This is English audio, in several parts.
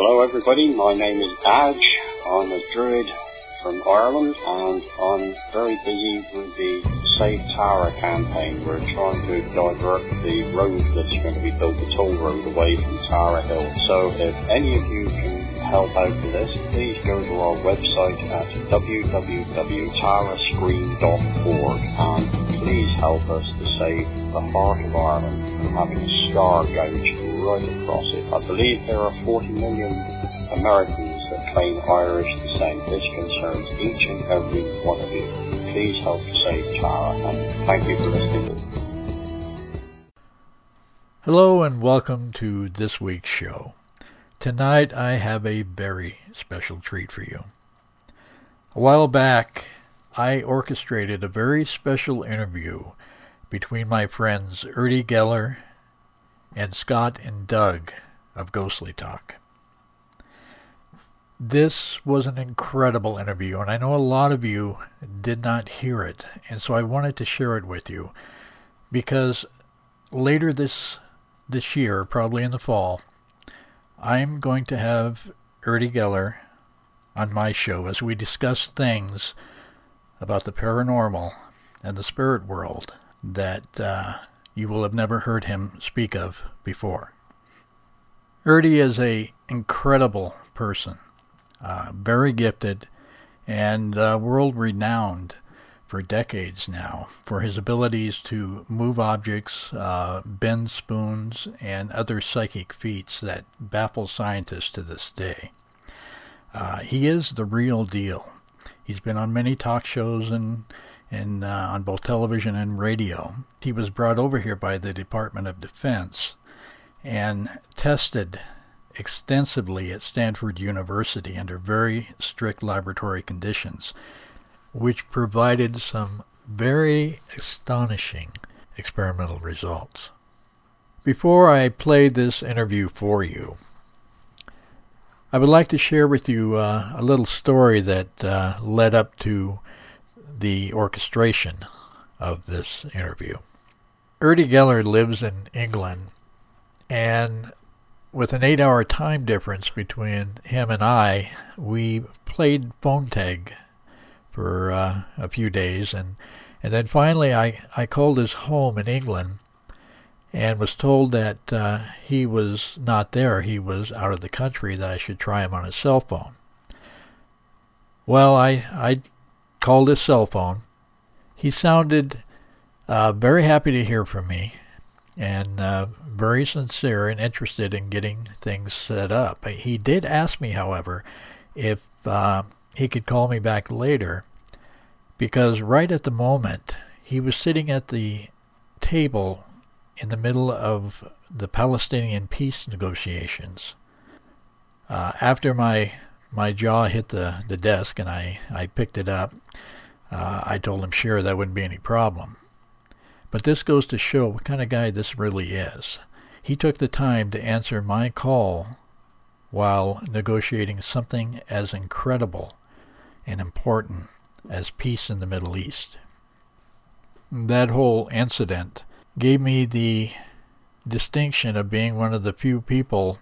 Hello everybody, my name is Badge. I'm a druid from Ireland and I'm very busy with the Save Tara campaign. We're trying to divert the road that's going to be built, the toll road away from Tara Hill. So if any of you can help out with this, please go to our website at www.tarascreen.org and please help us to save the heart of Ireland from having a scar gouge right across it. I believe there are 40 million Americans that claim Irish descent. This concerns each and every one of you. Please help to save Tara and thank you for listening. Hello and welcome to this week's show. Tonight I have a very special treat for you. A while back, I orchestrated a very special interview between my friends Uri Geller and Scott and Doug of Ghostly Talk. This was an incredible interview, and I know a lot of you did not hear it, and so I wanted to share it with you because later this this year, probably in the fall, I'm going to have Uri Geller on my show as we discuss things about the paranormal and the spirit world that uh, you will have never heard him speak of before. Uri is a incredible person, uh, very gifted, and uh, world renowned for decades now for his abilities to move objects, uh, bend spoons, and other psychic feats that baffle scientists to this day. Uh, he is the real deal. He's been on many talk shows and and uh, on both television and radio. He was brought over here by the Department of Defense and tested extensively at Stanford University under very strict laboratory conditions, which provided some very astonishing experimental results. Before I play this interview for you, I would like to share with you uh, a little story that uh, led up to the orchestration of this interview. Uri Geller lives in England, and with an eight hour time difference between him and I, we played phone tag for uh, a few days, and, and then finally I, I called his home in England and was told that uh, he was not there. He was out of the country, that I should try him on his cell phone. Well, I, I called his cell phone. He sounded uh, very happy to hear from me and uh, very sincere and interested in getting things set up. He did ask me, however, if uh, he could call me back later because right at the moment he was sitting at the table in the middle of the Palestinian peace negotiations. Uh, after my my jaw hit the, the desk and I, I picked it up. Uh, I told him, sure, that wouldn't be any problem. But this goes to show what kind of guy this really is. He took the time to answer my call while negotiating something as incredible and important as peace in the Middle East. That whole incident gave me the distinction of being one of the few people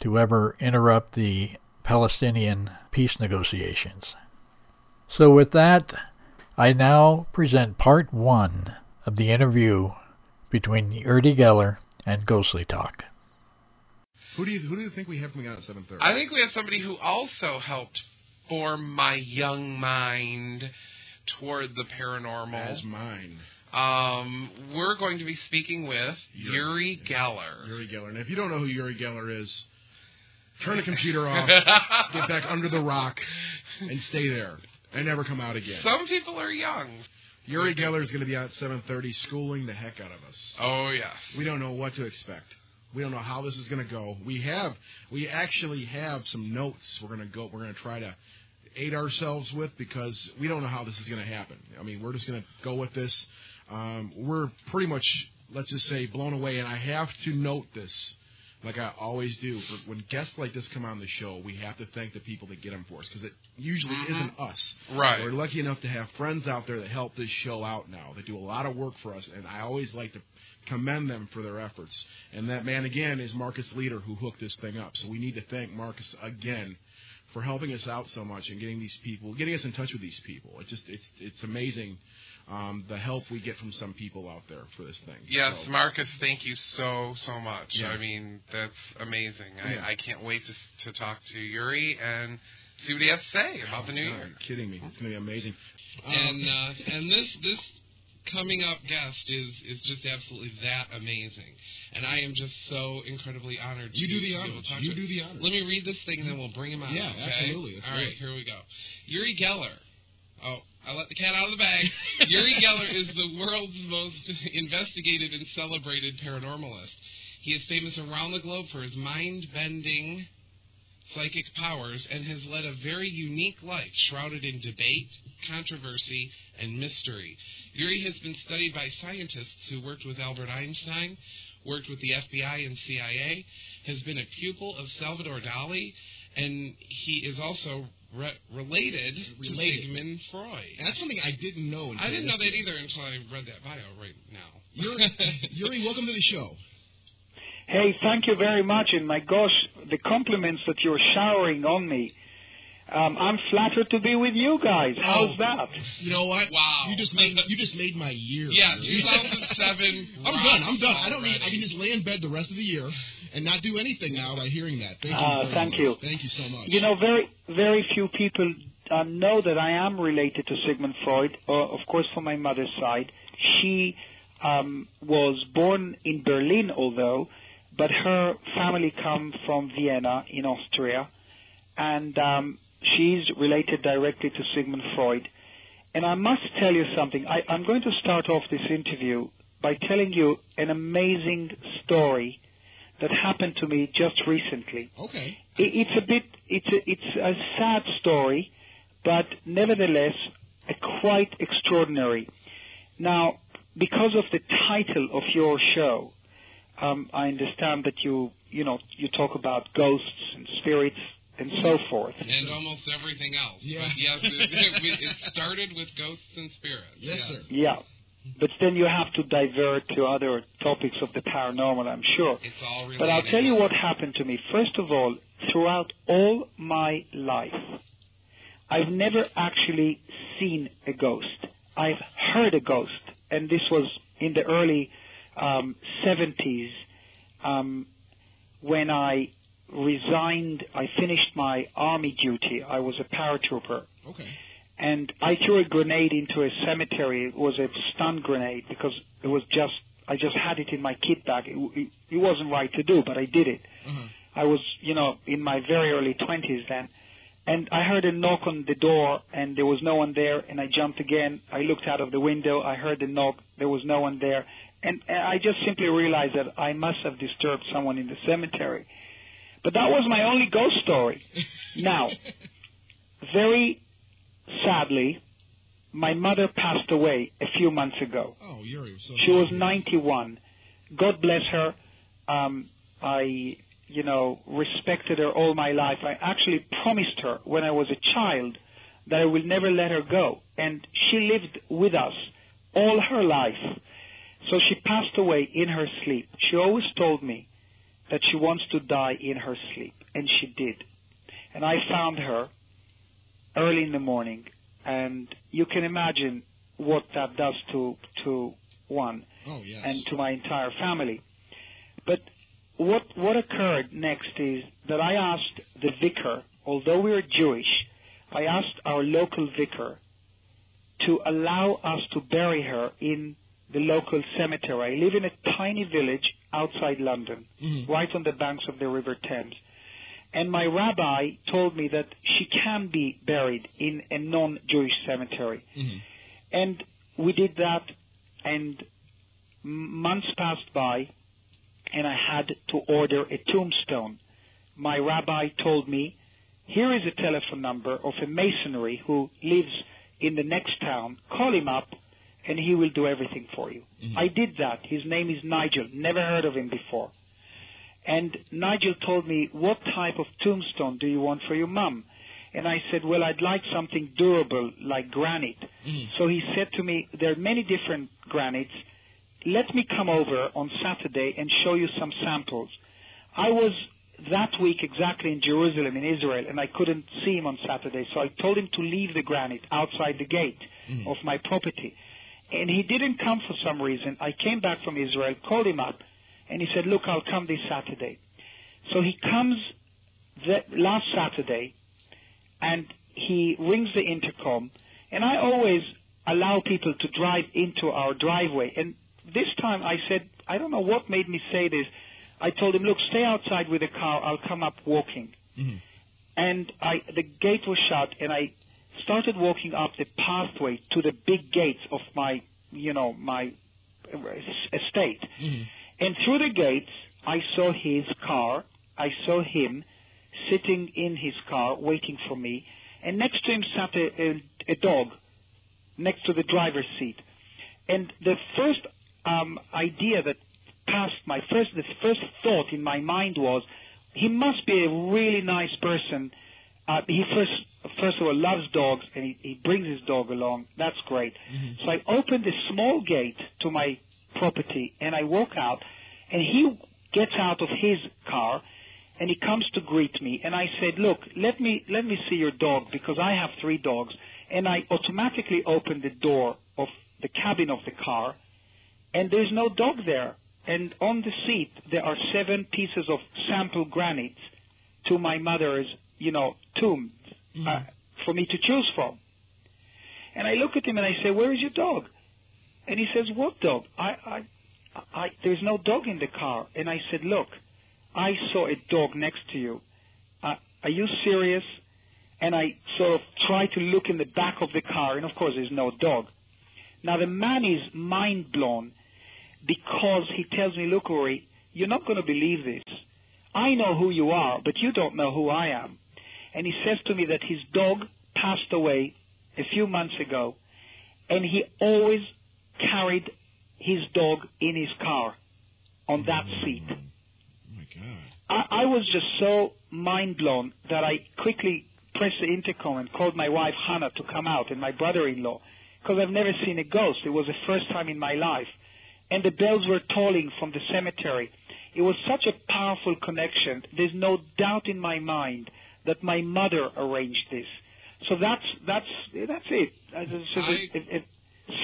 to ever interrupt the Palestinian peace negotiations. So, with that, I now present part one of the interview between Uri Geller and Ghostly Talk. Who do you who do you think we have coming out at seven thirty? I think we have somebody who also helped form my young mind toward the paranormal. As mine. Um, we're going to be speaking with Uri Geller. Uri Geller. And if you don't know who Uri Geller is, turn the computer off, get back under the rock, and stay there, and never come out again. Some people are young. Uri Geller is going to be out at 7:30, schooling the heck out of us. Oh yes. We don't know what to expect. We don't know how this is going to go. We have, we actually have some notes we're going to go. We're going to try to aid ourselves with because we don't know how this is going to happen. I mean, we're just going to go with this. Um, we're pretty much, let's just say, blown away. And I have to note this like I always do. When guests like this come on the show, we have to thank the people that get them for us because it usually Mhm. isn't us. Right. We're lucky enough to have friends out there that help this show out now. They do a lot of work for us, and I always like to commend them for their efforts. And that man again is Marcus Leader who hooked this thing up. So we need to thank Marcus again for helping us out so much and getting these people, getting us in touch with these people. It just it's it's amazing um, the help we get from some people out there for this thing. Yes, So- Marcus, thank you so so much. Yeah. I mean, that's amazing. Yeah. I, I can't wait to to talk to Uri and see what he has to say about the new No, year. You're kidding me. It's going to be amazing. and uh, and this this coming up guest is is just absolutely that amazing, and I am just so incredibly honored. You to, do the to be able honors. to talk You do the honors. Let me read this thing, and then we'll bring him out. Yeah, okay? absolutely. Let's All right, here we go. Uri Geller. Oh, I let the cat out of the bag. Uri Geller is the world's most investigated and celebrated paranormalist. He is famous around the globe for his mind-bending psychic powers and has led a very unique life shrouded in debate, controversy, and mystery. Uri has been studied by scientists who worked with Albert Einstein, worked with the FBI and CIA, has been a pupil of Salvador Dali, and he is also re- related, to Sigmund Freud. And that's something I didn't know. I didn't know that either until I read that bio right now. Uri, Uri, welcome to the show. Hey, thank you very much. And my gosh, the compliments that you're showering on me. Um, I'm flattered to be with you guys. How's that? You know what? Wow. You just made you just made my year. yeah, Uri. 2007. I'm done. I'm done. I don't need. I can just lay in bed the rest of the year and not do anything now by hearing that. Thank you. Very thank much. you. Thank you so much. You know, very, very few people uh, know that I am related to Sigmund Freud. Uh, of course, from my mother's side, she um, was born in Berlin, although, but her family come from Vienna in Austria, and um, she's related directly to Sigmund Freud. And I must tell you something. I, I'm going to start off this interview by telling you an amazing story that happened to me just recently. okay. It- It's a bit, it's a, it's a sad story, but nevertheless, a quite extraordinary. Now, because of the title of your show, um, I understand that you, you know, you talk about ghosts and spirits and so forth. and almost everything else. Yeah. But yes, it, it, it started with ghosts and spirits. Yes, sir. Yeah, but then you have to divert to other topics of the paranormal, I'm sure. It's all related. But I'll tell you what happened to me. First of all, throughout all my life, I've never actually seen a ghost. I've heard a ghost, and this was in the early um, 70s um, when I resigned. I finished my army duty. I was a paratrooper Okay. and I threw a grenade into a cemetery. It was a stun grenade because it was just I just had it in my kit bag. It, it, it wasn't right to do, but I did it. Uh-huh. I was, you know, in my very early twenties then, and I heard a knock on the door, and there was no one there. And I jumped again. I looked out of the window. I heard the knock. There was no one there, and, and I just simply realized that I must have disturbed someone in the cemetery. But that was my only ghost story. Now, very sadly, my mother passed away a few months ago. Oh, Uri. So She was 91. God bless her. Um, I, you know, respected her all my life. I actually promised her when I was a child that I will never let her go. And she lived with us all her life. So she passed away in her sleep. She always told me that she wants to die in her sleep. And she did. And I found her early in the morning. And you can imagine what that does to, to one Oh, yes. and to my entire family. But what what occurred next is that I asked the vicar, although we are Jewish, I asked our local vicar to allow us to bury her in the local cemetery. I live in a tiny village outside London, Mhm. right on the banks of the River Thames. And my rabbi told me that she can be buried in a non-Jewish cemetery. Mhm. And we did that, and months passed by, and I had to order a tombstone. My rabbi told me, here is a telephone number of a masonry who lives in the next town. Call him up and he will do everything for you. Mhm. I did that. His name is Nigel. Never heard of him before. And Nigel told me, what type of tombstone do you want for your mum? And I said, well, I'd like something durable like granite. Mhm. So he said to me, there are many different granites. Let me come over on Saturday and show you some samples. I was that week exactly in Jerusalem, in Israel, and I couldn't see him on Saturday. So I told him to leave the granite outside the gate Mhm. of my property. And he didn't come for some reason. I came back from Israel, called him up, and he said, look, I'll come this Saturday. So he comes the, last Saturday, and he rings the intercom, and I always allow people to drive into our driveway. And this time I said, I don't know what made me say this. I told him, look, stay outside with the car. I'll come up walking. Mhm. And I, the gate was shut, and I started walking up the pathway to the big gates of my, you know, my estate. Mhm. And through the gates, I saw his car. I saw him sitting in his car waiting for me. And next to him sat a, a, a dog next to the driver's seat. And the first um, idea that passed my first, the first thought in my mind was, he must be a really nice person. Uh, he first, first of all, loves dogs, and he, he brings his dog along. That's great. Mm-hmm. So I opened a small gate to my property, and I walk out, and he gets out of his car, and he comes to greet me. And I said, "Look, let me let me see your dog because I have three dogs." And I automatically opened the door of the cabin of the car, and there's no dog there. And on the seat there are seven pieces of sample granite to my mother's, you know, tomb uh, for me to choose from. And I look at him and I say, "Where is your dog?" And he says, "What dog?" I, I, I, there's no dog in the car. And I said, "Look, I saw a dog next to you. Uh, are you serious?" And I sort of try to look in the back of the car, and of course, there's no dog. Now the man is mind blown because he tells me, "Look, Uri, you're not going to believe this. I know who you are, but you don't know who I am." And he says to me that his dog passed away a few months ago, and he always carried his dog in his car on that mm. seat. Oh my God. I, I was just so mind blown that I quickly pressed the intercom and called my wife Hannah to come out and my brother-in-law because I've never seen a ghost. It was the first time in my life. And the bells were tolling from the cemetery. It was such a powerful connection. There's no doubt in my mind that my mother arranged this. So that's that's that's it. It's just a, a, a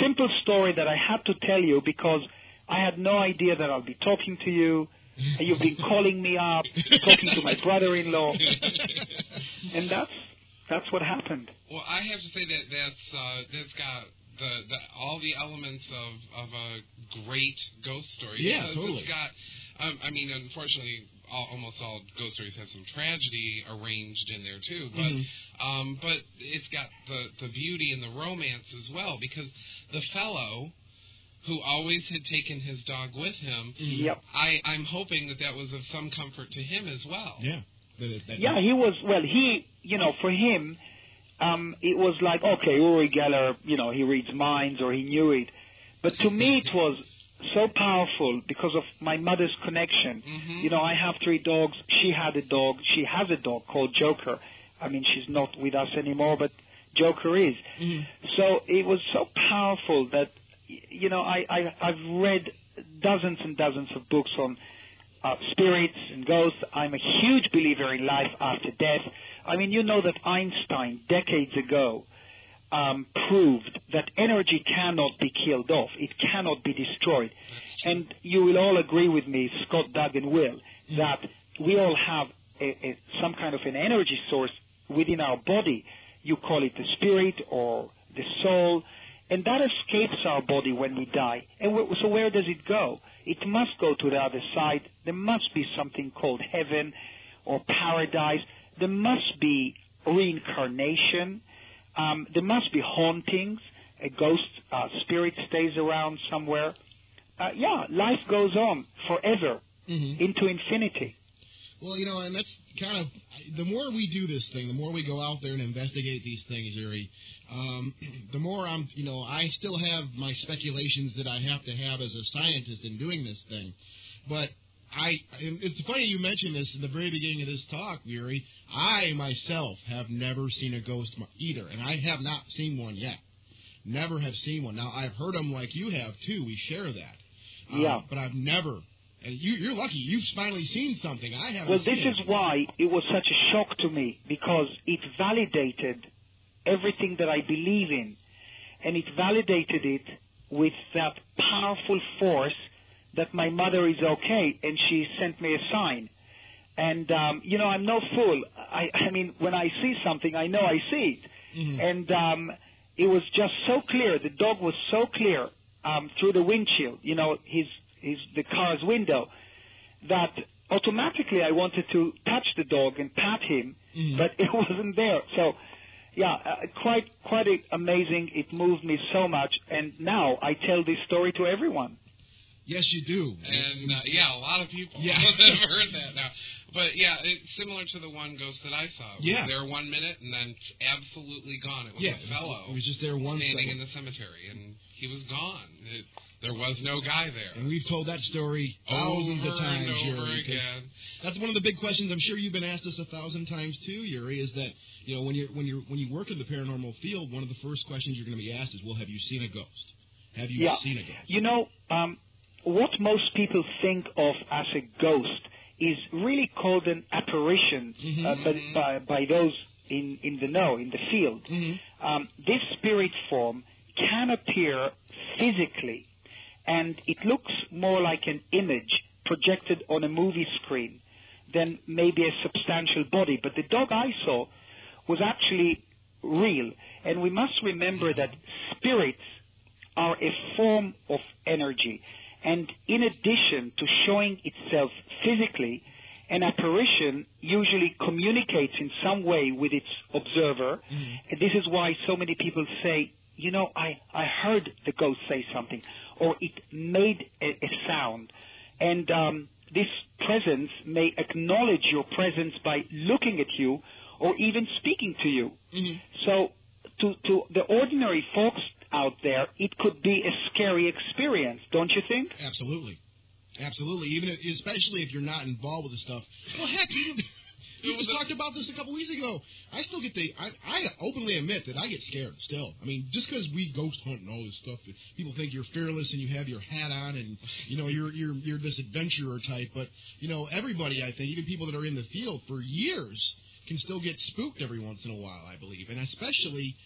simple story that I had to tell you because I had no idea that I'll be talking to you. And you've been calling me up, talking to my brother-in-law, and that's that's what happened. Well, I have to say that that's uh, that's got the, the all the elements of of a great ghost story. Yeah, because totally. It's got. Um, I mean, unfortunately, all, almost all ghost stories have some tragedy arranged in there too. But Mhm. um, but it's got the the beauty and the romance as well because the fellow who always had taken his dog with him. Yep. I, I'm hoping that that was of some comfort to him as well. Yeah. That, that, Yeah, he was. Well, he, you know, for him, um, it was like, okay, Uri Geller, you know, he reads minds or he knew it. But to me, it was so powerful because of my mother's connection. Mhm. You know, I have three dogs. She had a dog. She has a dog called Joker. I mean, she's not with us anymore, but Joker is. Mhm. So it was so powerful that, you know, I, I I've read dozens and dozens of books on uh, spirits and ghosts. I'm a huge believer in life after death. I mean, you know that Einstein decades ago um, proved that energy cannot be killed off. It cannot be destroyed. And you will all agree with me, Scott, Duggan Will, that we all have a, a, some kind of an energy source within our body. You call it the spirit or the soul, and that escapes our body when we die. And wh- so where does it go? It must go to the other side. There must be something called heaven or paradise. There must be reincarnation. Um, there must be hauntings. A ghost uh, spirit stays around somewhere. Uh, yeah, life goes on forever Mhm. into infinity. Well, you know, and that's kind of the more we do this thing, the more we go out there and investigate these things, Uri. Um, the more I'm, you know, I still have my speculations that I have to have as a scientist in doing this thing, but I. And it's funny you mentioned this in the very beginning of this talk, Uri. I myself have never seen a ghost either, and I have not seen one yet. Never have seen one. Now I've heard them like you have too. We share that. Um, Yeah. But I've never. And you, you're lucky. You've finally seen something. I haven't. Well, this it. is why it was such a shock to me because it validated everything that I believe in, and it validated it with that powerful force that my mother is okay, and she sent me a sign. And um, you know, I'm no fool. I, I mean, when I see something, I know I see it. Mhm. And um, it was just so clear. The dog was so clear um, through the windshield. You know, his his the car's window that automatically I wanted to touch the dog and pat him, Mhm. but it wasn't there. So, yeah, uh, quite quite amazing. It moved me so much, and now I tell this story to everyone. Yes, you do. And uh, yeah, a lot of people Yeah. have heard that now. But yeah, it's similar to the one ghost that I saw. It was Yeah. there one minute and then absolutely gone. It was yeah, a fellow It was just there one standing second. in the cemetery, and he was gone. It, there was no guy there. and we've told that story thousands over of times, and over Uri. 'cause again. That's one of the big questions. I'm sure you've been asked this a thousand times too, Uri. Is that you know when you're when you're when you work in the paranormal field, one of the first questions you're going to be asked is, "Well, have you seen a ghost? Have you Yeah. seen a ghost?" You know, um, what most people think of as a ghost is really called an apparition Mhm. uh, by, by, by those in, in the know, in the field. Mhm. Um, this spirit form can appear physically, and it looks more like an image projected on a movie screen than maybe a substantial body. But the dog I saw was actually real. And we must remember that spirits are a form of energy. And in addition to showing itself physically, an apparition usually communicates in some way with its observer. And this is why so many people say, you know, I, I heard the ghost say something, or it made a, a sound. And um, this presence may acknowledge your presence by looking at you or even speaking to you. Mhm. So, to, to the ordinary folks out there, it could be a scary experience, don't you think? Absolutely, absolutely. Even if, especially if you're not involved with the stuff. Well, heck, even we just talked about this a couple weeks ago. I still get the. I, I openly admit that I get scared still. I mean, just because we ghost hunt and all this stuff, people think you're fearless and you have your hat on and you know you're you're you're this adventurer type. But you know, everybody I think, even people that are in the field for years, can still get spooked every once in a while. I believe, and especially.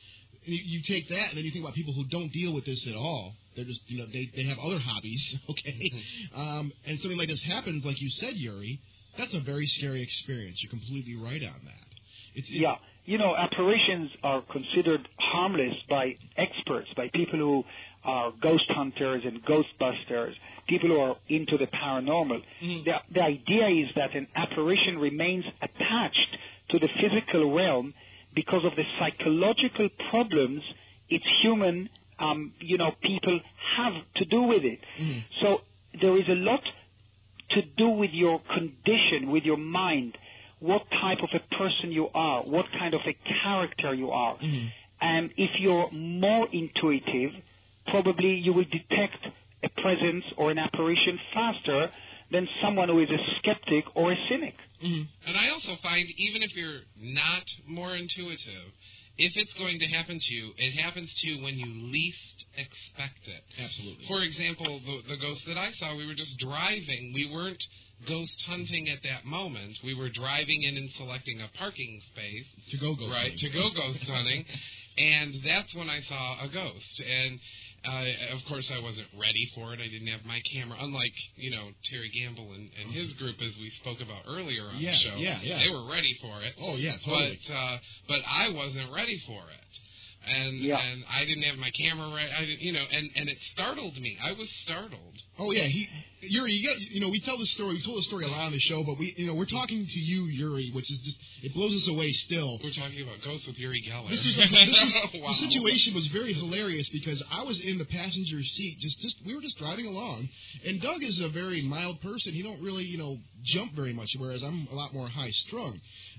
And you, you take that, and then you think about people who don't deal with this at all. They're just, you know, they, they have other hobbies, okay? Um, and something like this happens, like you said, Uri, that's a very scary experience. You're completely right on that. It's, it- Yeah. You know, apparitions are considered harmless by experts, by people who are ghost hunters and ghostbusters, people who are into the paranormal. Mhm. The, the idea is that an apparition remains attached to the physical realm because of the psychological problems its human, um, you know, people have to do with it. Mhm. So there is a lot to do with your condition, with your mind, what type of a person you are, what kind of a character you are. Mhm. And if you're more intuitive, probably you will detect a presence or an apparition faster than someone who is a skeptic or a cynic. Mhm. And I also find even if you're not more intuitive, if it's going to happen to you, it happens to you when you least expect it. Absolutely. For example, the, the ghost that I saw, we were just driving. We weren't ghost hunting at that moment. We were driving in and selecting a parking space, to go go. right, to go ghost hunting. And that's when I saw a ghost. And uh, of course, I wasn't ready for it. I didn't have my camera, unlike you know Terry Gamble and, and his group, as we spoke about earlier on Yeah, the show. yeah, yeah. They were ready for it. Oh yeah, totally. But uh, but I wasn't ready for it. And Yeah. and I didn't have my camera right. I didn't, you know, and and it startled me. I was startled. Oh yeah, he Uri. You, got, you know, we tell the story. We told the story a lot on the show, but we, you know, we're talking to you, Uri, which is just it blows us away still. We're talking about ghosts with Uri Geller. This is, this is wow. the situation was very hilarious because I was in the passenger seat. Just, just we were just driving along, and Doug is a very mild person. He don't really, you know, jump very much, whereas I'm a lot more high strung.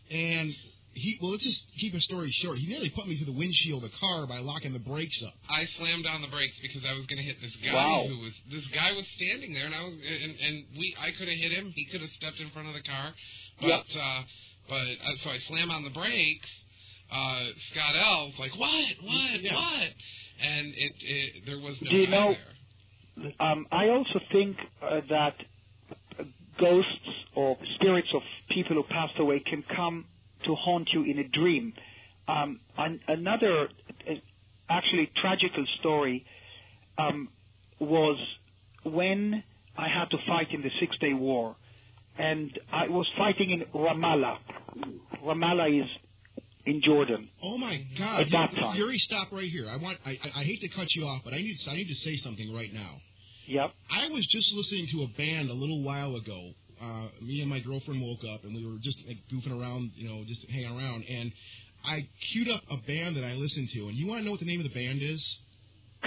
And he, well, let's just keep a story short. He nearly put me through the windshield of the car by locking the brakes up. I slammed on the brakes because I was going to hit this guy Wow. who was this guy was standing there, and I was and, and we I could have hit him. He could have stepped in front of the car, but Yep. uh, but uh, so I slam on the brakes. Uh, Scott L's like what what Yeah. what, and it, it there was no Do you guy know- there. Um, I also think uh, that uh, ghosts or spirits of people who passed away can come to haunt you in a dream. Um, an, another, uh, actually, tragical story um, was when I had to fight in the Six Day War, and I was fighting in Ramallah. Ramallah is in Jordan. Oh my God! At that Uri- time. Uri, stop right here. I want. I, I hate to cut you off, but I need. I need to say something right now. Yep. I was just listening to a band a little while ago. Uh, me and my girlfriend woke up and we were just like goofing around, you know, just hanging around. And I queued up a band that I listened to. And you want to know what the name of the band is?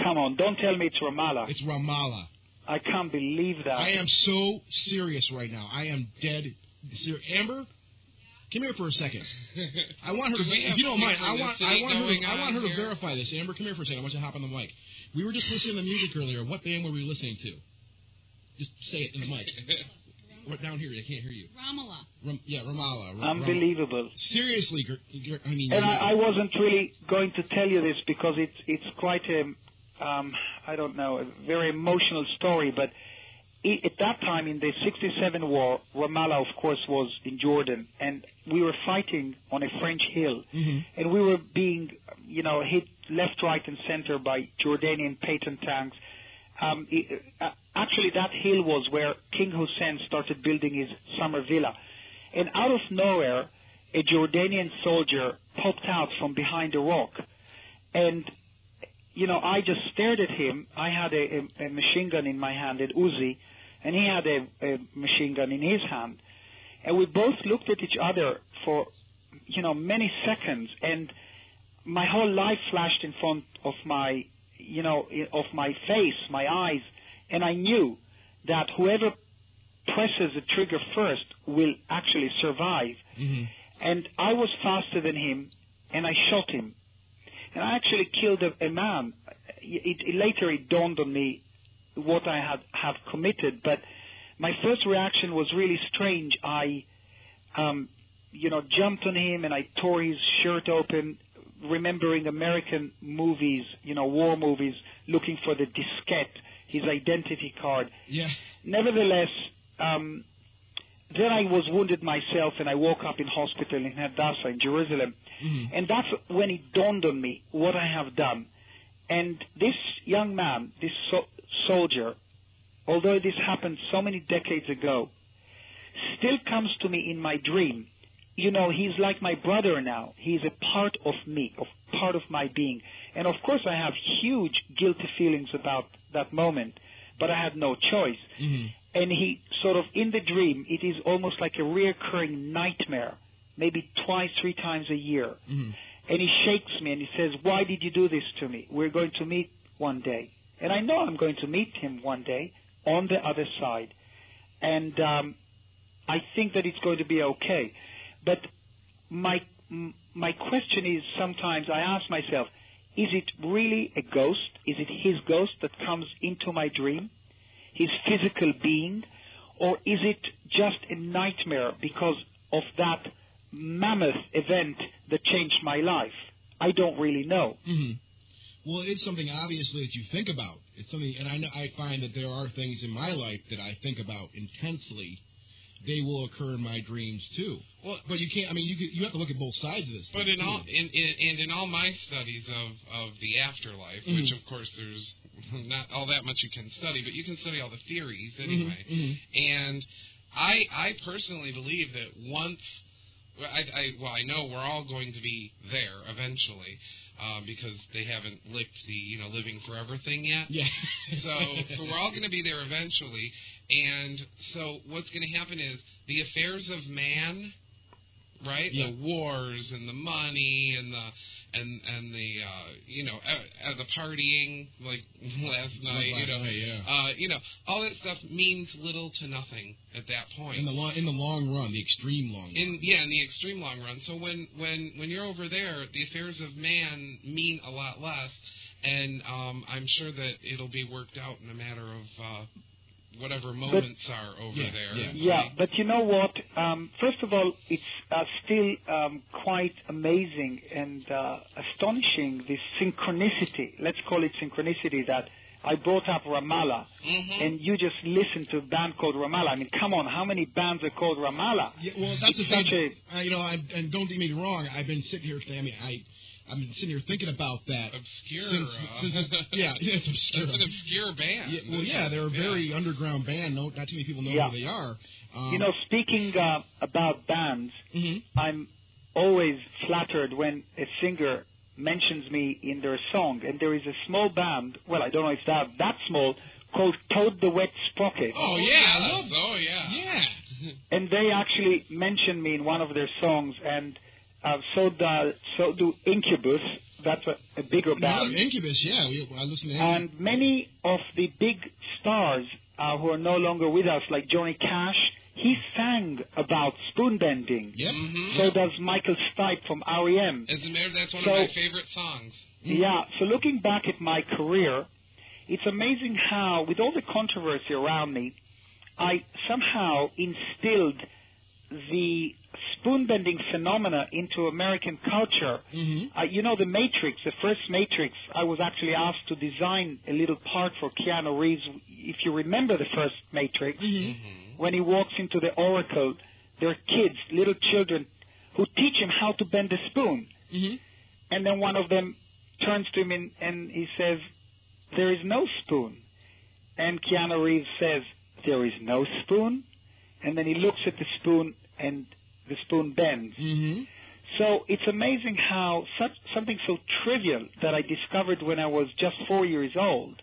Come on, don't tell me it's Ramallah. It's Ramallah. I can't believe that. I am so serious right now. I am dead. Ser- Amber, come here for a second. I want her. Do To, if you don't mind, I want. I want her. To, I want on her to verify this. Amber, come here for a second. I want you to hop on the mic. We were just listening to the music earlier. What band were we listening to? Just say it in the mic. What down here? I can't hear you. Ramallah. Ram, yeah, Ramallah. Ra- Unbelievable. Ram- seriously, gr- gr- I mean. And I, I wasn't really going to tell you this because it's it's quite a um, I don't know a very emotional story. But i at that time in the '67 war, Ramallah, of course, was in Jordan, and we were fighting on a French hill, Mhm. and we were being you know hit left, right, and center by Jordanian Patton tanks. Um, i uh, actually, that hill was where King Hussein started building his summer villa. And out of nowhere, a Jordanian soldier popped out from behind a rock. And, you know, I just stared at him. I had a, a, a machine gun in my hand, an Uzi, and he had a, a machine gun in his hand. And we both looked at each other for, you know, many seconds. And my whole life flashed in front of my, you know, of my face, my eyes. And I knew that whoever presses the trigger first will actually survive. Mhm. And I was faster than him, and I shot him. And I actually killed a, a man. It, it, later, it dawned on me what I had have committed. But my first reaction was really strange. I, um, you know, jumped on him and I tore his shirt open, remembering American movies, you know, war movies, looking for the diskette, his identity card. Yeah. Nevertheless, um, then I was wounded myself, and I woke up in hospital in Hadassah in Jerusalem, Mhm. and that's when it dawned on me what I have done. And this young man, this so- soldier, although this happened so many decades ago, still comes to me in my dream. You know, he's like my brother now. He's a part of me, of part of my being. And of course, I have huge guilty feelings about that moment, but I had no choice. Mhm. and he sort of in the dream it is almost like a reoccurring nightmare maybe twice three times a year. Mhm. and he shakes me and he says why did you do this to me? We're going to meet one day. And i know i'm going to meet him one day on the other side. And um i think that it's going to be okay. But my my question is sometimes i ask myself is it really a ghost is it his ghost that comes into my dream his physical being, or is it just a nightmare because of that mammoth event that changed my life? I don't really know. hmm Well, it's something obviously that you think about. It's something, and I know I find that there are things in my life that I think about intensely. They will occur in my dreams too. Well- but you can't. I mean, you could- you have to look at both sides of this. But in all in, in and in all my studies of of the afterlife, Mhm. which of course there's not all that much you can study, but you can study all the theories anyway. Mhm, mhm. And I I personally believe that once I, I well I know we're all going to be there eventually um, because they haven't licked the you know living forever thing yet. Yeah. so so we're all going to be there eventually, and so what's going to happen is the affairs of man, right? Yeah. The wars and the money and the and and the uh, you know uh, uh, the partying like last night, Like you know, night, yeah. uh, you know all that stuff means little to nothing at that point. In the long, in the long run, the extreme long run. In yeah, in the extreme long run. So when when when you're over there, the affairs of man mean a lot less, and um, I'm sure that it'll be worked out in a matter of uh, whatever moments are over Yeah, there. yeah. Yeah, but you know what? Um, first of all, it's uh, still um, quite amazing and uh, astonishing this synchronicity. Let's call it synchronicity that I brought up Ramallah, Mhm. and you just listened to a band called Ramallah. I mean, come on, how many bands are called Ramallah? Yeah, well, that's It's the thing. such Uh, you know, I, and don't get me wrong. I've been sitting here today. I mean, I, I've been sitting here thinking about that. Obscure. Since, since it's- yeah, yeah, it's obscure. It's an obscure band. Yeah, well, yeah, they're a very underground band. No, not too many people know Yeah. who they are. Um, You know, speaking uh, about bands, mhm. I'm always flattered when a singer mentions me in their song. And there is a small band, well, I don't know if that that small, called Toad the Wet Sprocket. Oh yeah, I yes. love. Oh yeah. Yeah. And they actually mentioned me in one of their songs. And uh, so, the, so do Incubus. That's a, a bigger Another band. Incubus. Yeah, we, I listen to Incubus. And many of the big stars uh, who are no longer with us, like Johnny Cash, he sang about spoon bending. Yep. hmm So does Michael Stipe from REM. As a matter, that's one So- of my favorite songs. Yeah, so looking back at my career, it's amazing how, with all the controversy around me, I somehow instilled the spoon bending phenomena into American culture. Mhm. Uh, you know, the Matrix, the first Matrix, I was actually asked to design a little part for Keanu Reeves. If you remember the first Matrix, Mhm. when he walks into the Oracle, there are kids, little children, who teach him how to bend a spoon. Mhm. And then one of them turns to him and, and he says, There is no spoon. And Keanu Reeves says, There is no spoon? And then he looks at the spoon and the spoon bends. Mhm. So it's amazing how such something so trivial that I discovered when I was just four years old,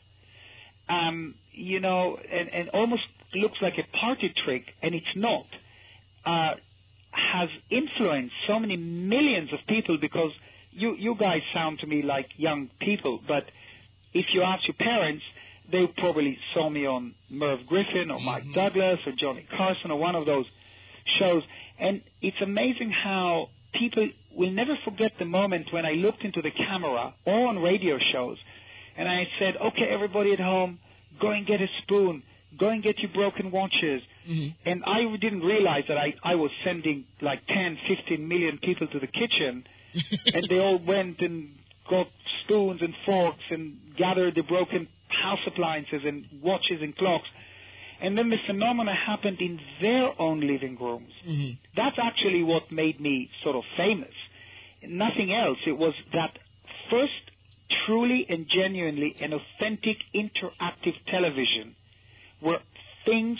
um, you know, and, and almost looks like a party trick, and it's not, uh, has influenced so many millions of people because you you guys sound to me like young people, but if you ask your parents, they probably saw me on Merv Griffin or Mike Douglas or Johnny Carson or one of those shows. And it's amazing how people will never forget the moment when I looked into the camera or on radio shows and I said, okay, everybody at home, go and get a spoon. Go and get your broken watches. Mhm. And I didn't realize that I, I was sending like 10, 15 million people to the kitchen and they all went and got spoons and forks and gathered the broken house appliances and watches and clocks. And then the phenomena happened in their own living rooms. Mhm. That's actually what made me sort of famous. Nothing else. It was that first truly and genuinely an authentic interactive television where things,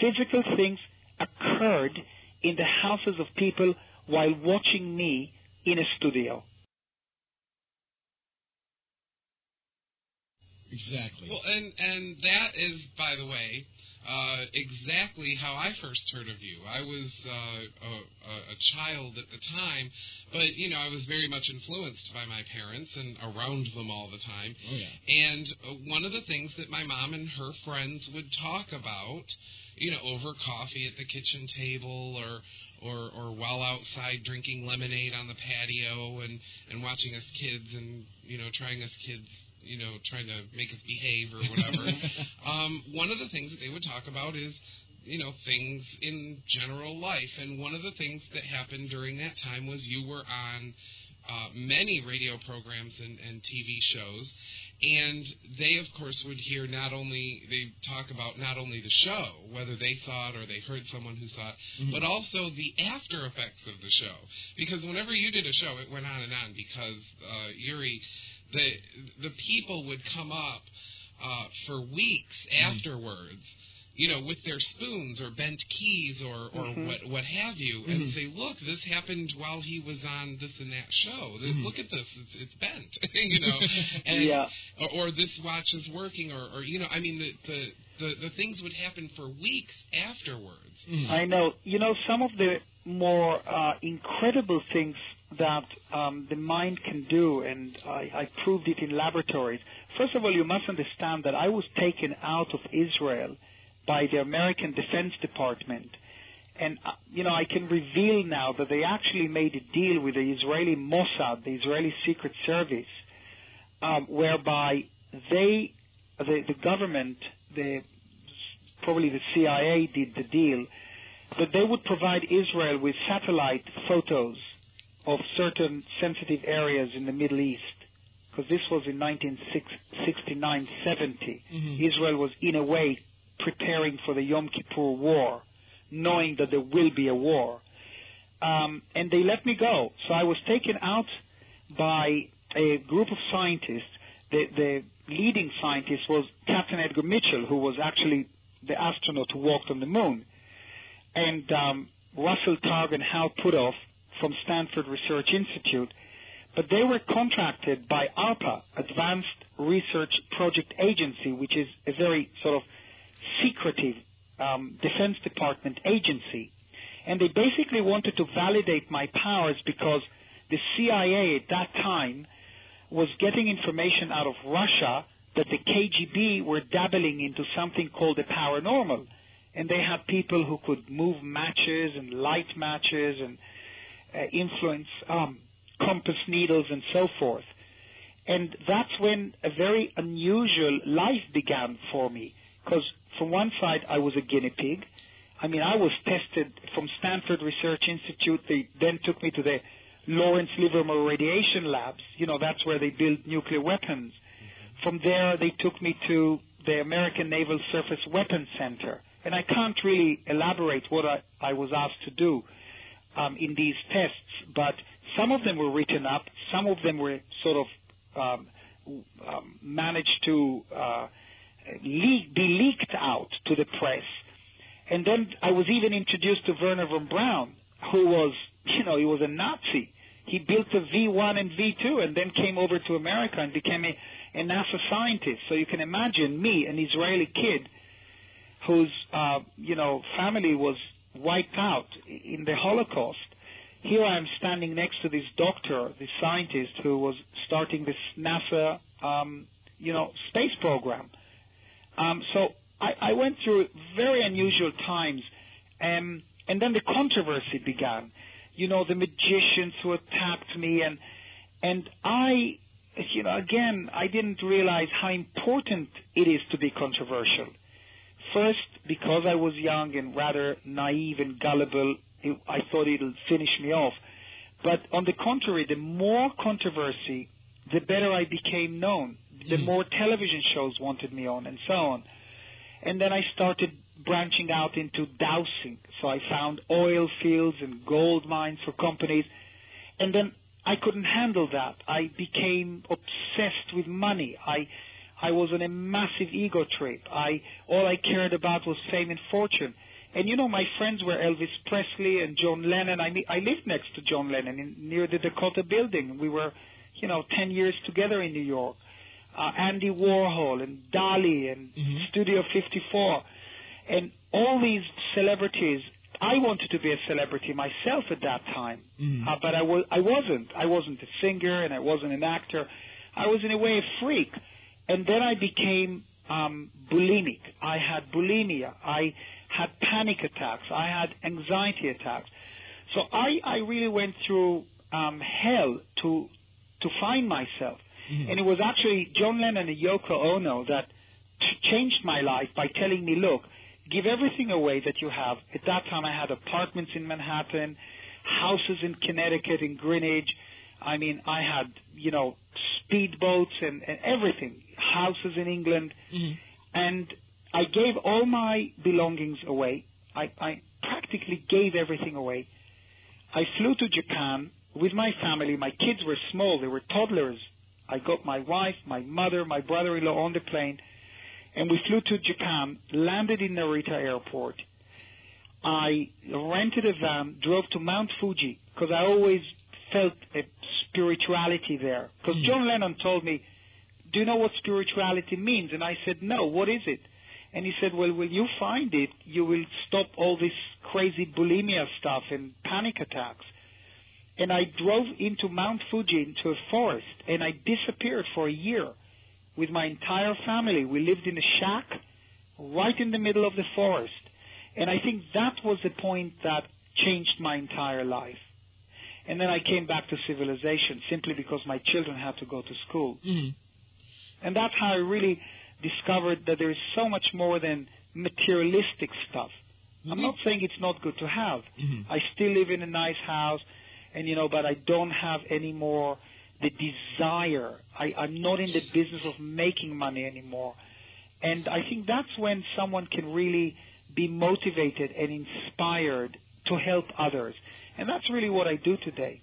physical things, occurred in the houses of people while watching me in a studio. Exactly. Well, and and that is, by the way, uh, exactly how I first heard of you. I was uh, a, a, child at the time, but you know I was very much influenced by my parents and around them all the time. oh yeah. And uh, one of the things that my mom and her friends would talk about, you know, over coffee at the kitchen table or or or while outside drinking lemonade on the patio and and watching us kids and you know trying us kids you know trying to make us behave or whatever. um, one of the things that they would talk about is you know things in general life, and one of the things that happened during that time was you were on uh, many radio programs and, and TV shows, and they of course would hear not only they talk about not only the show, whether they saw it or they heard someone who saw it, but also the after effects of the show. Because whenever you did a show, it went on and on. Because uh, Uri, the the people would come up uh, for weeks afterwards you know, with their spoons or bent keys or, or Mhm. what what have you, Mm-hmm. and say, look, this happened while he was on this and that show. This, Mm-hmm. Look at this, it's, it's bent, you know, and Yeah. or, or this watch is working, or, or you know, I mean, the, the the the things would happen for weeks afterwards. I know. You know, some of the more uh, incredible things that um, the mind can do, and I, I proved it in laboratories. First of all, you must understand that I was taken out of Israel by the American Defense Department. And, uh, you know, I can reveal now that they actually made a deal with the Israeli Mossad, the Israeli Secret Service, um, whereby they, the, the government, the, probably the CIA did the deal, that they would provide Israel with satellite photos of certain sensitive areas in the Middle East. Because this was in 1969-70. Israel was, in a way, preparing for the Yom Kippur War, knowing that there will be a war. Um, and they let me go. So I was taken out by a group of scientists. The, the leading scientist was Captain Edgar Mitchell, who was actually the astronaut who walked on the moon, and um, Russell Targ and Hal Puthoff from Stanford Research Institute. But they were contracted by ARPA, Advanced Research Project Agency, which is a very sort of secretive um, Defense Department agency. And they basically wanted to validate my powers because the CIA at that time was getting information out of Russia that the KGB were dabbling into something called the paranormal. And they had people who could move matches and light matches and influence um, compass needles and so forth. And that's when a very unusual life began for me. Because from one side, I was a guinea pig. I mean, I was tested from Stanford Research Institute. They then took me to the Lawrence Livermore Radiation Labs. You know, that's where they build nuclear weapons. From there, they took me to the American Naval Surface Weapons Center. And I can't really elaborate what I, I was asked to do um, in these tests, but some of them were written up, some of them were sort of um, um, managed to uh, leak, be leaked out to the press. And then I was even introduced to Wernher von Braun, who was, you know, he was a Nazi. He built the V1 and V2 and then came over to America and became a, a NASA scientist. So you can imagine me, an Israeli kid, whose, uh, you know, family was wiped out in the Holocaust. Here I am standing next to this doctor, this scientist who was starting this NASA, um, you know, space program. Um, so I, I went through very unusual times, um, and then the controversy began. You know, the magicians who attacked me, and and I, you know, again, I didn't realize how important it is to be controversial. First, because I was young and rather naive and gullible, it, I thought it'll finish me off. But on the contrary, the more controversy, the better I became known. The hmm. more television shows wanted me on, and so on. And then I started branching out into dowsing. So I found oil fields and gold mines for companies. And then I couldn't handle that. I became obsessed with money. I I was on a massive ego trip. I all I cared about was fame and fortune. And you know, my friends were Elvis Presley and John Lennon. I I lived next to John Lennon in, near the Dakota Building. We were, you know, ten years together in New York. Uh, Andy Warhol and Dali and Studio 54, and all these celebrities. I wanted to be a celebrity myself at that time, uh, but I was I wasn't. I wasn't a singer and I wasn't an actor. I was in a way a freak. And then I became um, bulimic. I had bulimia. I had panic attacks. I had anxiety attacks. So I, I really went through um, hell to to find myself. And it was actually John Lennon and Yoko Ono that t- changed my life by telling me, look, give everything away that you have. At that time, I had apartments in Manhattan, houses in Connecticut, in Greenwich. I mean, I had, you know, speedboats and, and everything, houses in England. Mm-hmm. And I gave all my belongings away. I, I practically gave everything away. I flew to Japan with my family. My kids were small, they were toddlers. I got my wife, my mother, my brother in law on the plane. and we flew to Japan, landed in Narita Airport. I rented a van, drove to Mount Fuji because I always felt a spirituality there. Because hmm. John Lennon told me, "Do you know what spirituality means?" And I said, "No. What is it?" And he said, "Well, when you find it, you will stop all this crazy bulimia stuff and panic attacks." And I drove into Mount Fuji into a forest, and I disappeared for a year with my entire family. We lived in a shack right in the middle of the forest. And I think that was the point that changed my entire life. And then I came back to civilization simply because my children had to go to school. Mhm. And that's how I really discovered that there is so much more than materialistic stuff. I'm not saying it's not good to have. Mhm. I still live in a nice house, and you know, but I don't have any more the desire. I, I'm not in the business of making money anymore. And I think that's when someone can really be motivated and inspired to help others. And that's really what I do today.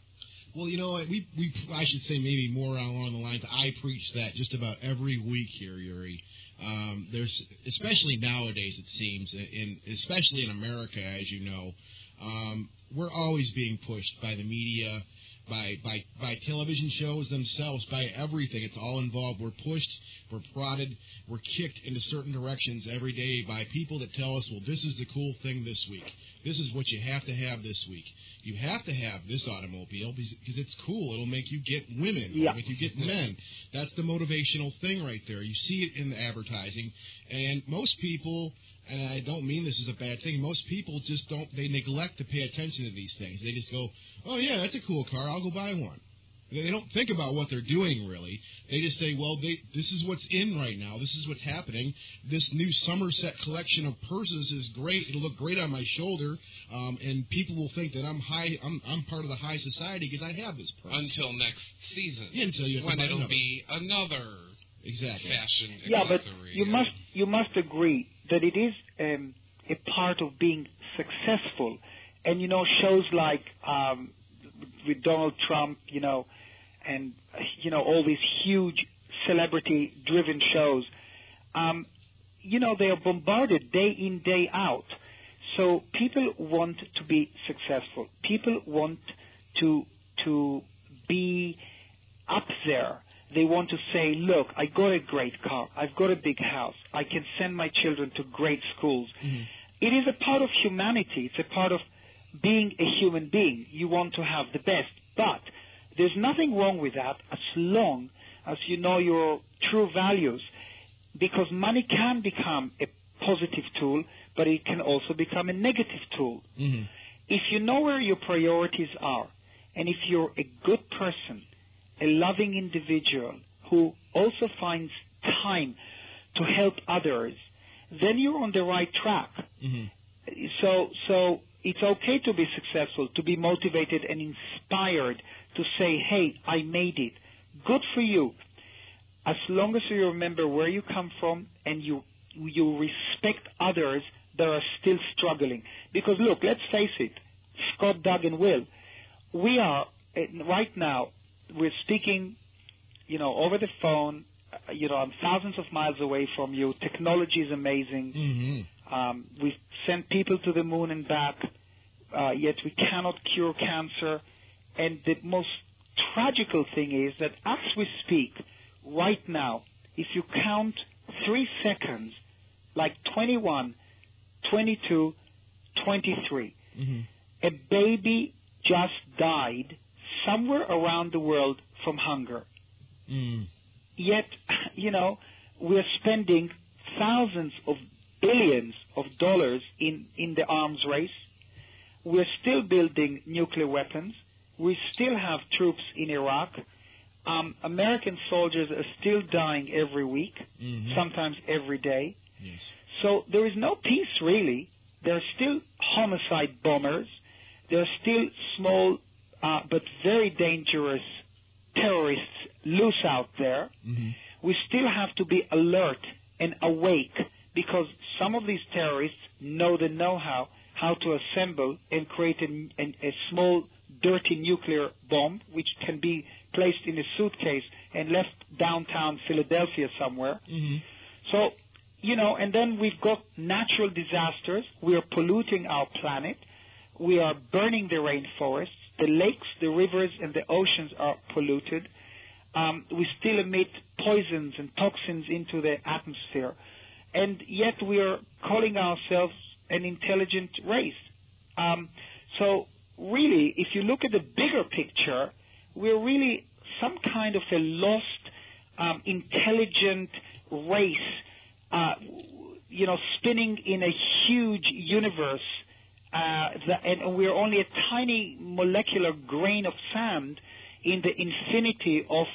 Well, you know, we we I should say maybe more along the lines. I preach that just about every week here, Uri. Um, there's especially nowadays it seems, in especially in America, as you know, um, we're always being pushed by the media, by by by television shows themselves, by everything. It's all involved. We're pushed, we're prodded, we're kicked into certain directions every day by people that tell us, well, this is the cool thing this week. This is what you have to have this week. You have to have this automobile because it's cool. It'll make you get women. Yeah. It'll make you get men. That's the motivational thing right there. You see it in the advertising, and most people. And I don't mean this as a bad thing. Most people just don't. They neglect to pay attention to these things. They just go, "Oh yeah, that's a cool car. I'll go buy one." They don't think about what they're doing really. They just say, "Well, they, this is what's in right now. This is what's happening. This new Somerset collection of purses is great. It'll look great on my shoulder, um, and people will think that I'm high. I'm, I'm part of the high society because I have this purse." Until next season. Yeah, until you when it'll another. be another exactly. fashion Yeah, but accessory. you must you must agree that it is um, a part of being successful, and you know shows like um, with Donald Trump, you know, and uh, you know all these huge celebrity-driven shows. Um, you know they are bombarded day in day out. So people want to be successful. People want to to be up there. They want to say, look, I got a great car. I've got a big house. I can send my children to great schools. It is a part of humanity. It's a part of being a human being. You want to have the best. But there's nothing wrong with that as long as you know your true values. Because money can become a positive tool, but it can also become a negative tool. Mhm. If you know where your priorities are, and if you're a good person, a loving individual who also finds time to help others, then you're on the right track. Mhm. So, so it's okay to be successful, to be motivated and inspired to say, hey, I made it. Good for you. As long as you remember where you come from and you, you respect others that are still struggling. Because look, let's face it, Scott, Doug, and Will, we are, eh, right now, we're speaking, you know, over the phone, uh, you know, I'm thousands of miles away from you. Technology is amazing. Mhm. Um, we've sent people to the moon and back, uh, yet we cannot cure cancer. And the most tragical thing is that as we speak, right now, if you count three seconds, like 21, 22, 23, Mhm. a baby just died somewhere around the world from hunger. Mm. Yet, you know, we're spending thousands of billions of dollars in, in the arms race. We're still building nuclear weapons. We still have troops in Iraq. Um, American soldiers are still dying every week, Mhm. sometimes every day. Yes. So there is no peace really. There are still homicide bombers. There are still small uh, but very dangerous terrorists loose out there. Mhm. We still have to be alert and awake because some of these terrorists know the know-how how to assemble and create a, a, a small dirty nuclear bomb which can be placed in a suitcase and left downtown Philadelphia somewhere. Mhm. So you know, and then we've got natural disasters. We are polluting our planet. We are burning the rainforests. The lakes, the rivers, and the oceans are polluted. Um, we still emit poisons and toxins into the atmosphere. And yet we are calling ourselves an intelligent race. Um, so really, if you look at the bigger picture, we're really some kind of a lost, um, intelligent race, uh, you know, spinning in a huge universe, uh, that, and we're only a tiny molecular grain of sand in the infinity of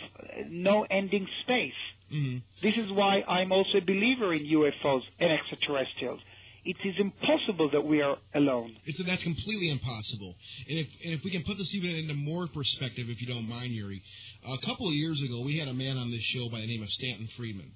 no-ending space. Mm-hmm. This is why I'm also a believer in UFOs and extraterrestrials. It is impossible that we are alone. It's that's completely impossible. And if and if we can put this even into more perspective, if you don't mind, Uri, a couple of years ago we had a man on this show by the name of Stanton Friedman,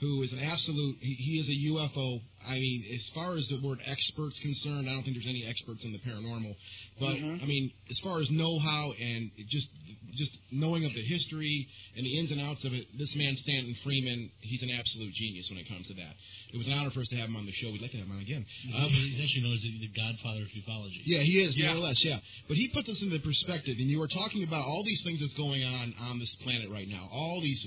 who is an absolute. He, he is a UFO. I mean, as far as the word experts concerned, I don't think there's any experts in the paranormal. But Mhm. I mean, as far as know-how and just just knowing of the history and the ins and outs of it, this man Stanton Friedman, he's an absolute genius when it comes to that. It was an honor for us to have him on the show. We'd like to have him on again. Um, He's actually known as the the godfather of ufology. yeah, he is, Yeah. more or less, yeah. But he put this into perspective, and you were talking about all these things that's going on on this planet right now. All these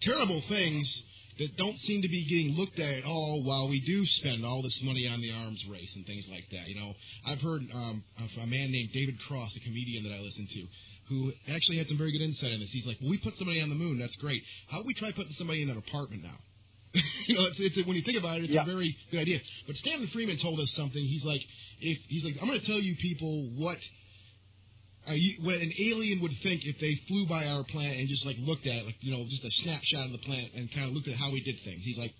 terrible things that don't seem to be getting looked at at all while we do spend all this money on the arms race and things like that. You know, I've heard um, of a man named David Cross, a comedian that I listen to, who actually had some very good insight on this. He's like, well, we put somebody on the moon. That's great. How do we try putting somebody in an apartment now? you know, it's, it's when you think about it, it's Yeah. a very good idea. But Stanley Freeman told us something. He's like, if he's like, I'm going to tell you people what uh, you, what an alien would think if they flew by our planet and just like looked at it, like you know, just a snapshot of the planet and kind of looked at how we did things. He's like,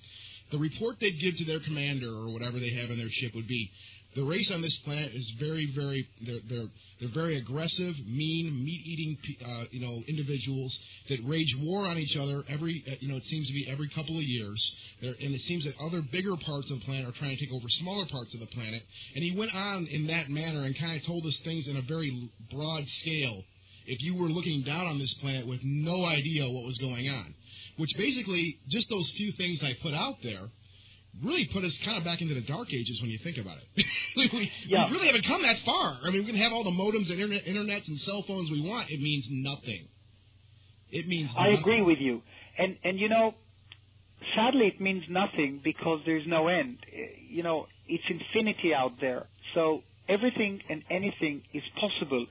the report they'd give to their commander or whatever they have in their ship would be. The race on this planet is very, very they're they're they're very aggressive, mean, meat-eating, uh, you know, individuals that rage war on each other every, uh, you know, it seems to be every couple of years. There, and it seems that other bigger parts of the planet are trying to take over smaller parts of the planet. And he went on in that manner and kind of told us things in a very broad scale. If you were looking down on this planet with no idea what was going on, which basically just those few things I put out there really put us kind of back into the dark ages when you think about it. we, Yeah. we really haven't come that far. I mean, we can have all the modems and internet, internets and cell phones we want. It means nothing. It means nothing. I agree with you. And and you know, sadly it means nothing because there's no end. You know, it's infinity out there. So everything and anything is possible.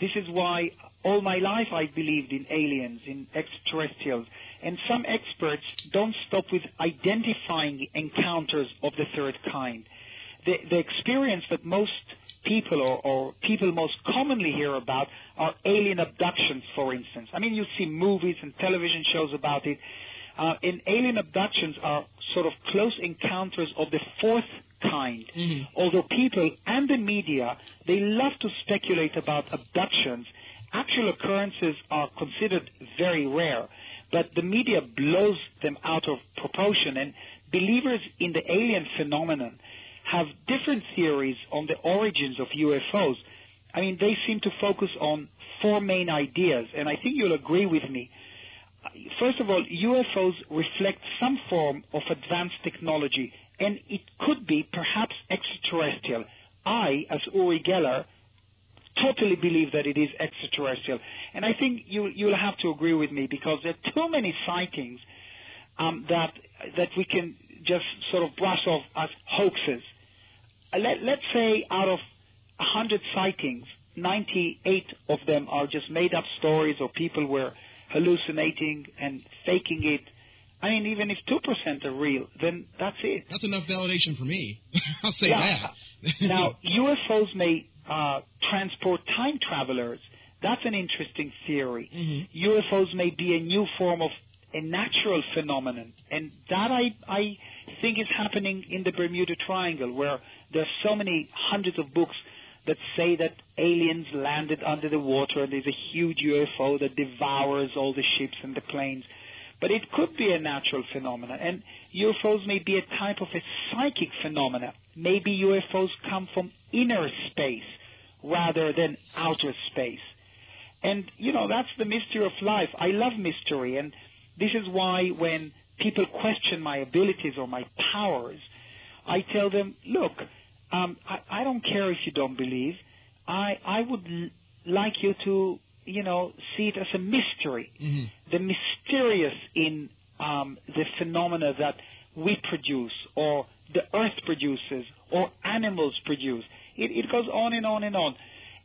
This is why all my life I believed in aliens, in extraterrestrials. And some experts don't stop with identifying encounters of the third kind. The, the experience that most people or, or people most commonly hear about are alien abductions, for instance. I mean, you see movies and television shows about it. Uh, and alien abductions are sort of close encounters of the fourth kind. Although people and the media, they love to speculate about abductions, actual occurrences are considered very rare. But the media blows them out of proportion. And believers in the alien phenomenon have different theories on the origins of UFOs. I mean, they seem to focus on four main ideas, and I think you'll agree with me. First of all, UFOs reflect some form of advanced technology, and it could be perhaps extraterrestrial. I, as Uri Geller, totally believe that it is extraterrestrial. And I think you, you'll have to agree with me because there are too many sightings um, that, that we can just sort of brush off as hoaxes. Let, let's say out of 100 sightings, 98 of them are just made up stories or people were hallucinating and faking it. I mean, even if 2% are real, then that's it. That's enough validation for me. I'll say Yeah. that. now, UFOs may uh, transport time travelers. That's an interesting theory. Mm-hmm. UFOs may be a new form of a natural phenomenon, and that I I think is happening in the Bermuda Triangle, where there's so many hundreds of books that say that aliens landed under the water and there's a huge UFO that devours all the ships and the planes. But it could be a natural phenomenon, and UFOs may be a type of a psychic phenomena. Maybe UFOs come from inner space rather than outer space. And, you know, that's the mystery of life. I love mystery, and this is why when people question my abilities or my powers, I tell them, look, um, I, I don't care if you don't believe. I I would l- like you to you know see it as a mystery, Mm-hmm. the mysterious in um, the phenomena that we produce or the earth produces or animals produce. It, it goes on and on and on.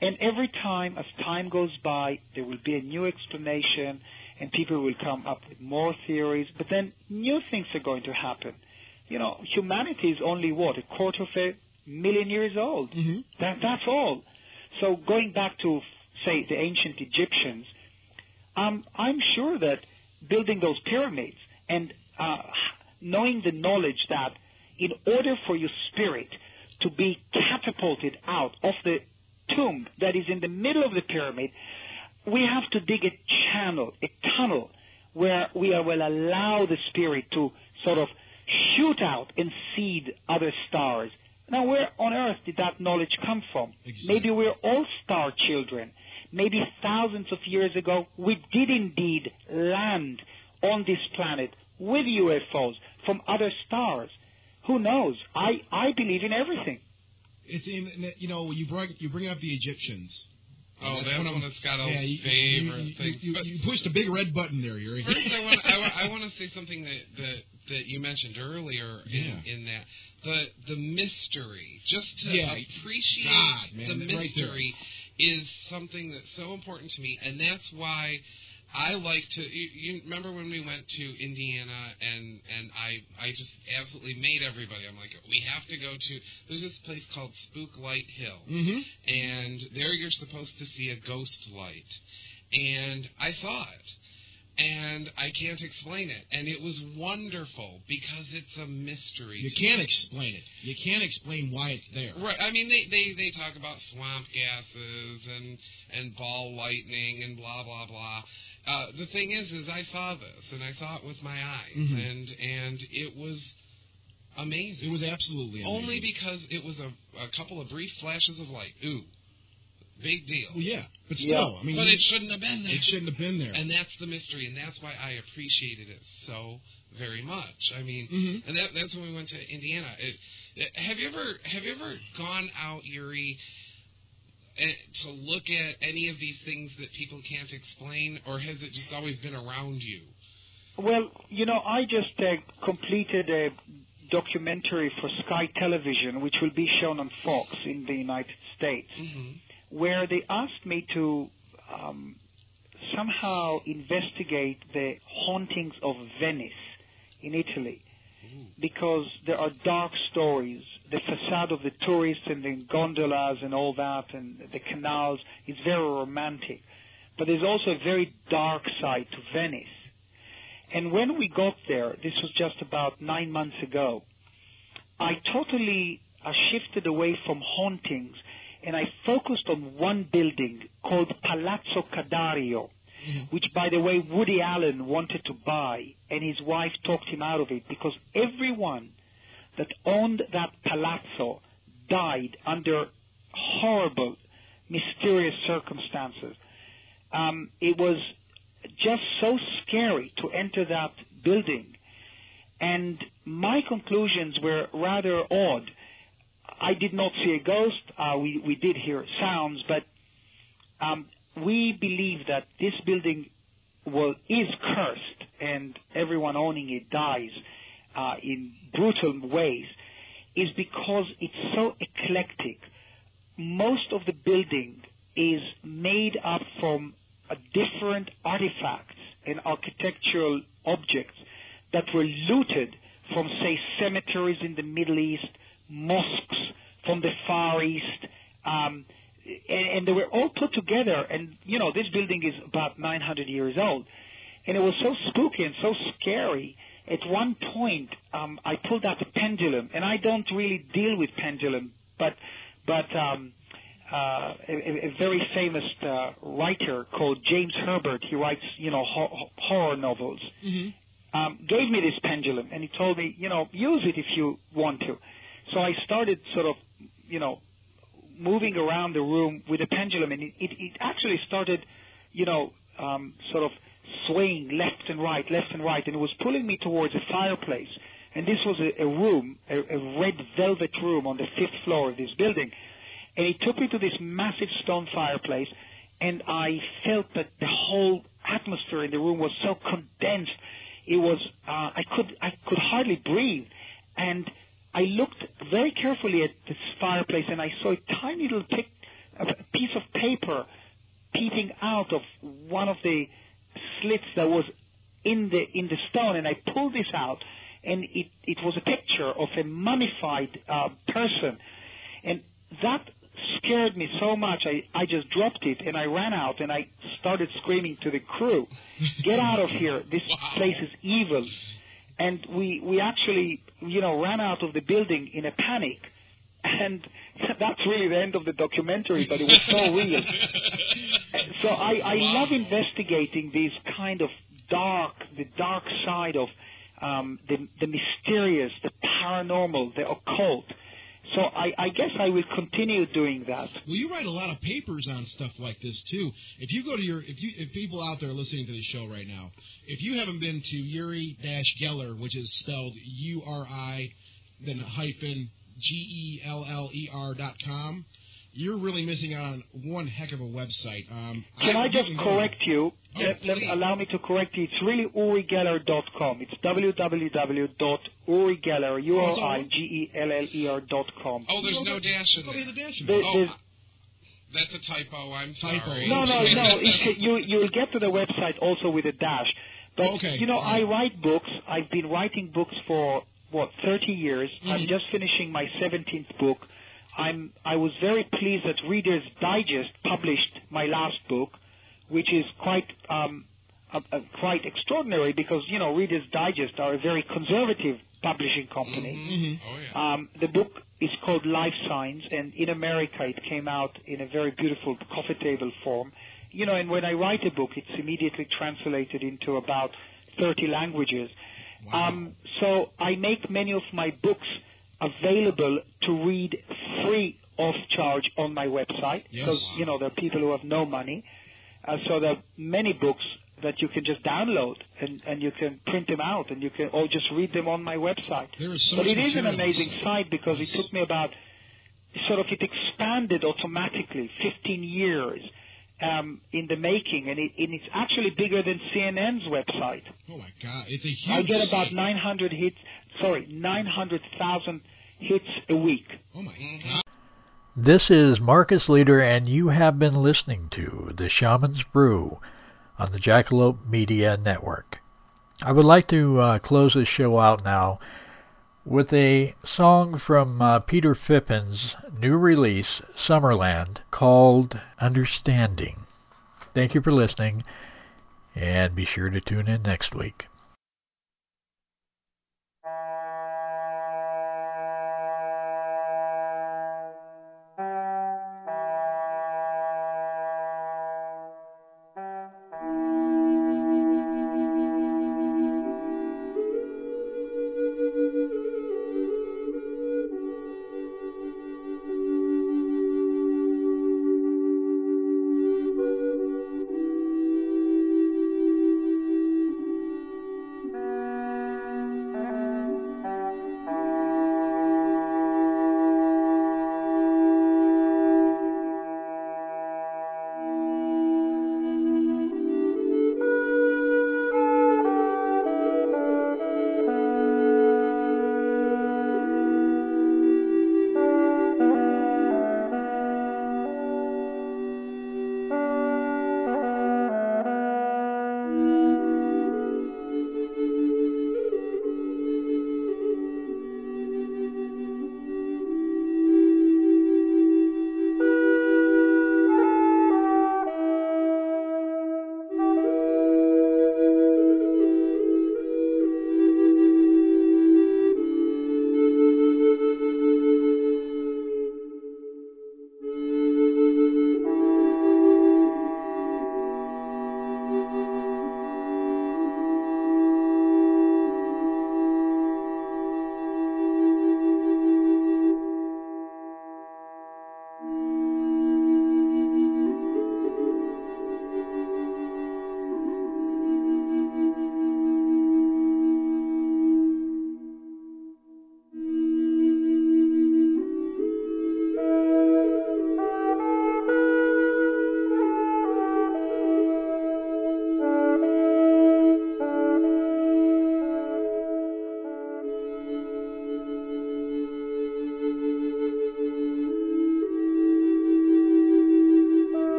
And every time, as time goes by, there will be a new explanation and people will come up with more theories, but then new things are going to happen. You know, humanity is only what, a quarter of a million years old. Mm-hmm. That, that's all. So going back to, say, the ancient Egyptians, um, I'm sure that building those pyramids and uh, knowing the knowledge that in order for your spirit to be catapulted out of the tomb that is in the middle of the pyramid, we have to dig a channel, a tunnel, where we will allow the spirit to sort of shoot out and seed other stars. Now, where on earth did that knowledge come from? Exactly. Maybe we're all star children. Maybe thousands of years ago, we did indeed land on this planet with UFOs from other stars. Who knows? I, I believe in everything. It's in, you know you bring you bring up the Egyptians. Oh, uh, that's of- one of Scott's yeah, you, favorite you, you, things. You, But- you pushed a big red button there, Uri. First, I want I, I want to say something that, that that you mentioned earlier Yeah. in, in that the the mystery. Just to Yeah. appreciate God, man, the right mystery is something that's so important to me, and that's why. I like to. You, you remember when we went to Indiana and and I I just absolutely made everybody. I'm like, we have to go to. There's this place called Spook Light Hill, mm-hmm. and there you're supposed to see a ghost light. And I saw it. And I can't explain it. And it was wonderful because it's a mystery. You can't me. explain it. You can't explain why it's there. Right. I mean, they, they, they talk about swamp gases and, and ball lightning and blah, blah, blah. Uh, the thing is, is I saw this and I saw it with my eyes Mhm. and, and it was amazing. It was absolutely amazing. Only because it was a, a couple of brief flashes of light. Ooh. Big deal. Well, yeah, but Yeah. still, I mean, But it shouldn't have been there. it shouldn't have been there. And that's the mystery, and that's why I appreciated it so very much. I mean, Mhm. and that, that's when we went to Indiana. It, it- have you ever have you ever gone out, Uri, eh, to look at any of these things that people can't explain, or has it just always been around you? Well, you know, I just uh, completed a documentary for Sky Television, which will be shown on Fox in the United States, Mm-hmm. Where they asked me to um, somehow investigate the hauntings of Venice in Italy. Because there are dark stories, the facade of the tourists and the gondolas and all that, and the canals is very romantic. But there's also a very dark side to Venice. And when we got there, this was just about nine months ago, I totally uh, shifted away from hauntings and I focused on one building called Palazzo Ca' Dario, which, by the way, Woody Allen wanted to buy, and his wife talked him out of it because everyone that owned that palazzo died under horrible, mysterious circumstances. Um, it was just so scary to enter that building. And my conclusions were rather odd. I did not see a ghost. Uh, we, we did hear sounds, but um, we believe that this building will, is cursed and everyone owning it dies uh, in brutal ways is because it's so eclectic. Most of the building is made up from uh, different artifacts and architectural objects that were looted from, say, cemeteries in the Middle East, mosques from the Far East, um, and, and they were all put together. And you know, this building is about 900 years old, and it was so spooky and so scary. At one point, um, I pulled out a pendulum, and I don't really deal with pendulum, but but um, uh, a, a very famous uh, writer called James Herbert. He writes, you know, ho- horror novels. Um, gave me this pendulum, and he told me, you know, use it if you want to. So I started sort of, you know, moving around the room with a pendulum, and it, it, actually started, you know, um, sort of swaying left and right, left and right, and it was pulling me towards a fireplace. And this was a, a room, a, a red velvet room on the fifth floor of this building. And it took me to this massive stone fireplace, and I felt that the whole atmosphere in the room was so condensed. It was uh, I could I could hardly breathe, and I looked very carefully at this fireplace, and I saw a tiny little pic, piece of paper peeping out of one of the slits that was in the in the stone, and I pulled this out, and it it was a picture of a mummified uh, person, and that scared me so much I, I just dropped it and I ran out and I started screaming to the crew, Get out of here. This wow. place is evil. And we we actually, you know, ran out of the building in a panic. And that's really the end of the documentary, but it was so real. so I, I love investigating these kind of dark, the dark side of um, the, the mysterious, the paranormal, the occult. So I, I, guess I will continue doing that. Well, you write a lot of papers on stuff like this too. If you go to your, if you, if people out there listening to the show right now, if you haven't been to Uri Geller, which is spelled U R I, then hyphen G E L L E R dot com, you're really missing out on one heck of a website. Um, Can I, I just correct you? Oh, let, let, allow me to correct you. It's really urigeller.com. It's www.urigeller, U-R-I-G-E-L-L-E-R dot com. Oh, there's no dash in there. The dash in there. Oh, that's a typo. I'm sorry. Typo. No, no, no. you, you'll get to the website also with a dash. But, okay. you know, I write books. I've been writing books for, what, 30 years. Mm-hmm. I'm just finishing my 17th book. I'm, I was very pleased that Reader's Digest published my last book, which is quite um, quite extraordinary because you know Reader's Digest are a very conservative publishing company. Mm-hmm. mm-hmm. Oh, yeah. um, the book is called Life Signs, and in America it came out in a very beautiful coffee table form. You know, and when I write a book, it's immediately translated into about 30 languages. Wow. Um, so I make many of my books available to read free of charge on my website yes. you know there are people who have no money. Uh, so there are many books that you can just download and, and you can print them out and you can or just read them on my website. There is so but it is an amazing site because it took me about sort of it expanded automatically 15 years um, in the making, and, it, and, it's actually bigger than CNN's website. Oh my God, it's a huge. I get about 900 hits. Sorry, 900,000 hits a week. Oh my God. This is Marcus Leader, and you have been listening to The Shaman's Brew on the Jackalope Media Network. I would like to uh, close this show out now with a song from uh, Peter Phippen's new release, Summerland, called Understanding. Thank you for listening, and be sure to tune in next week.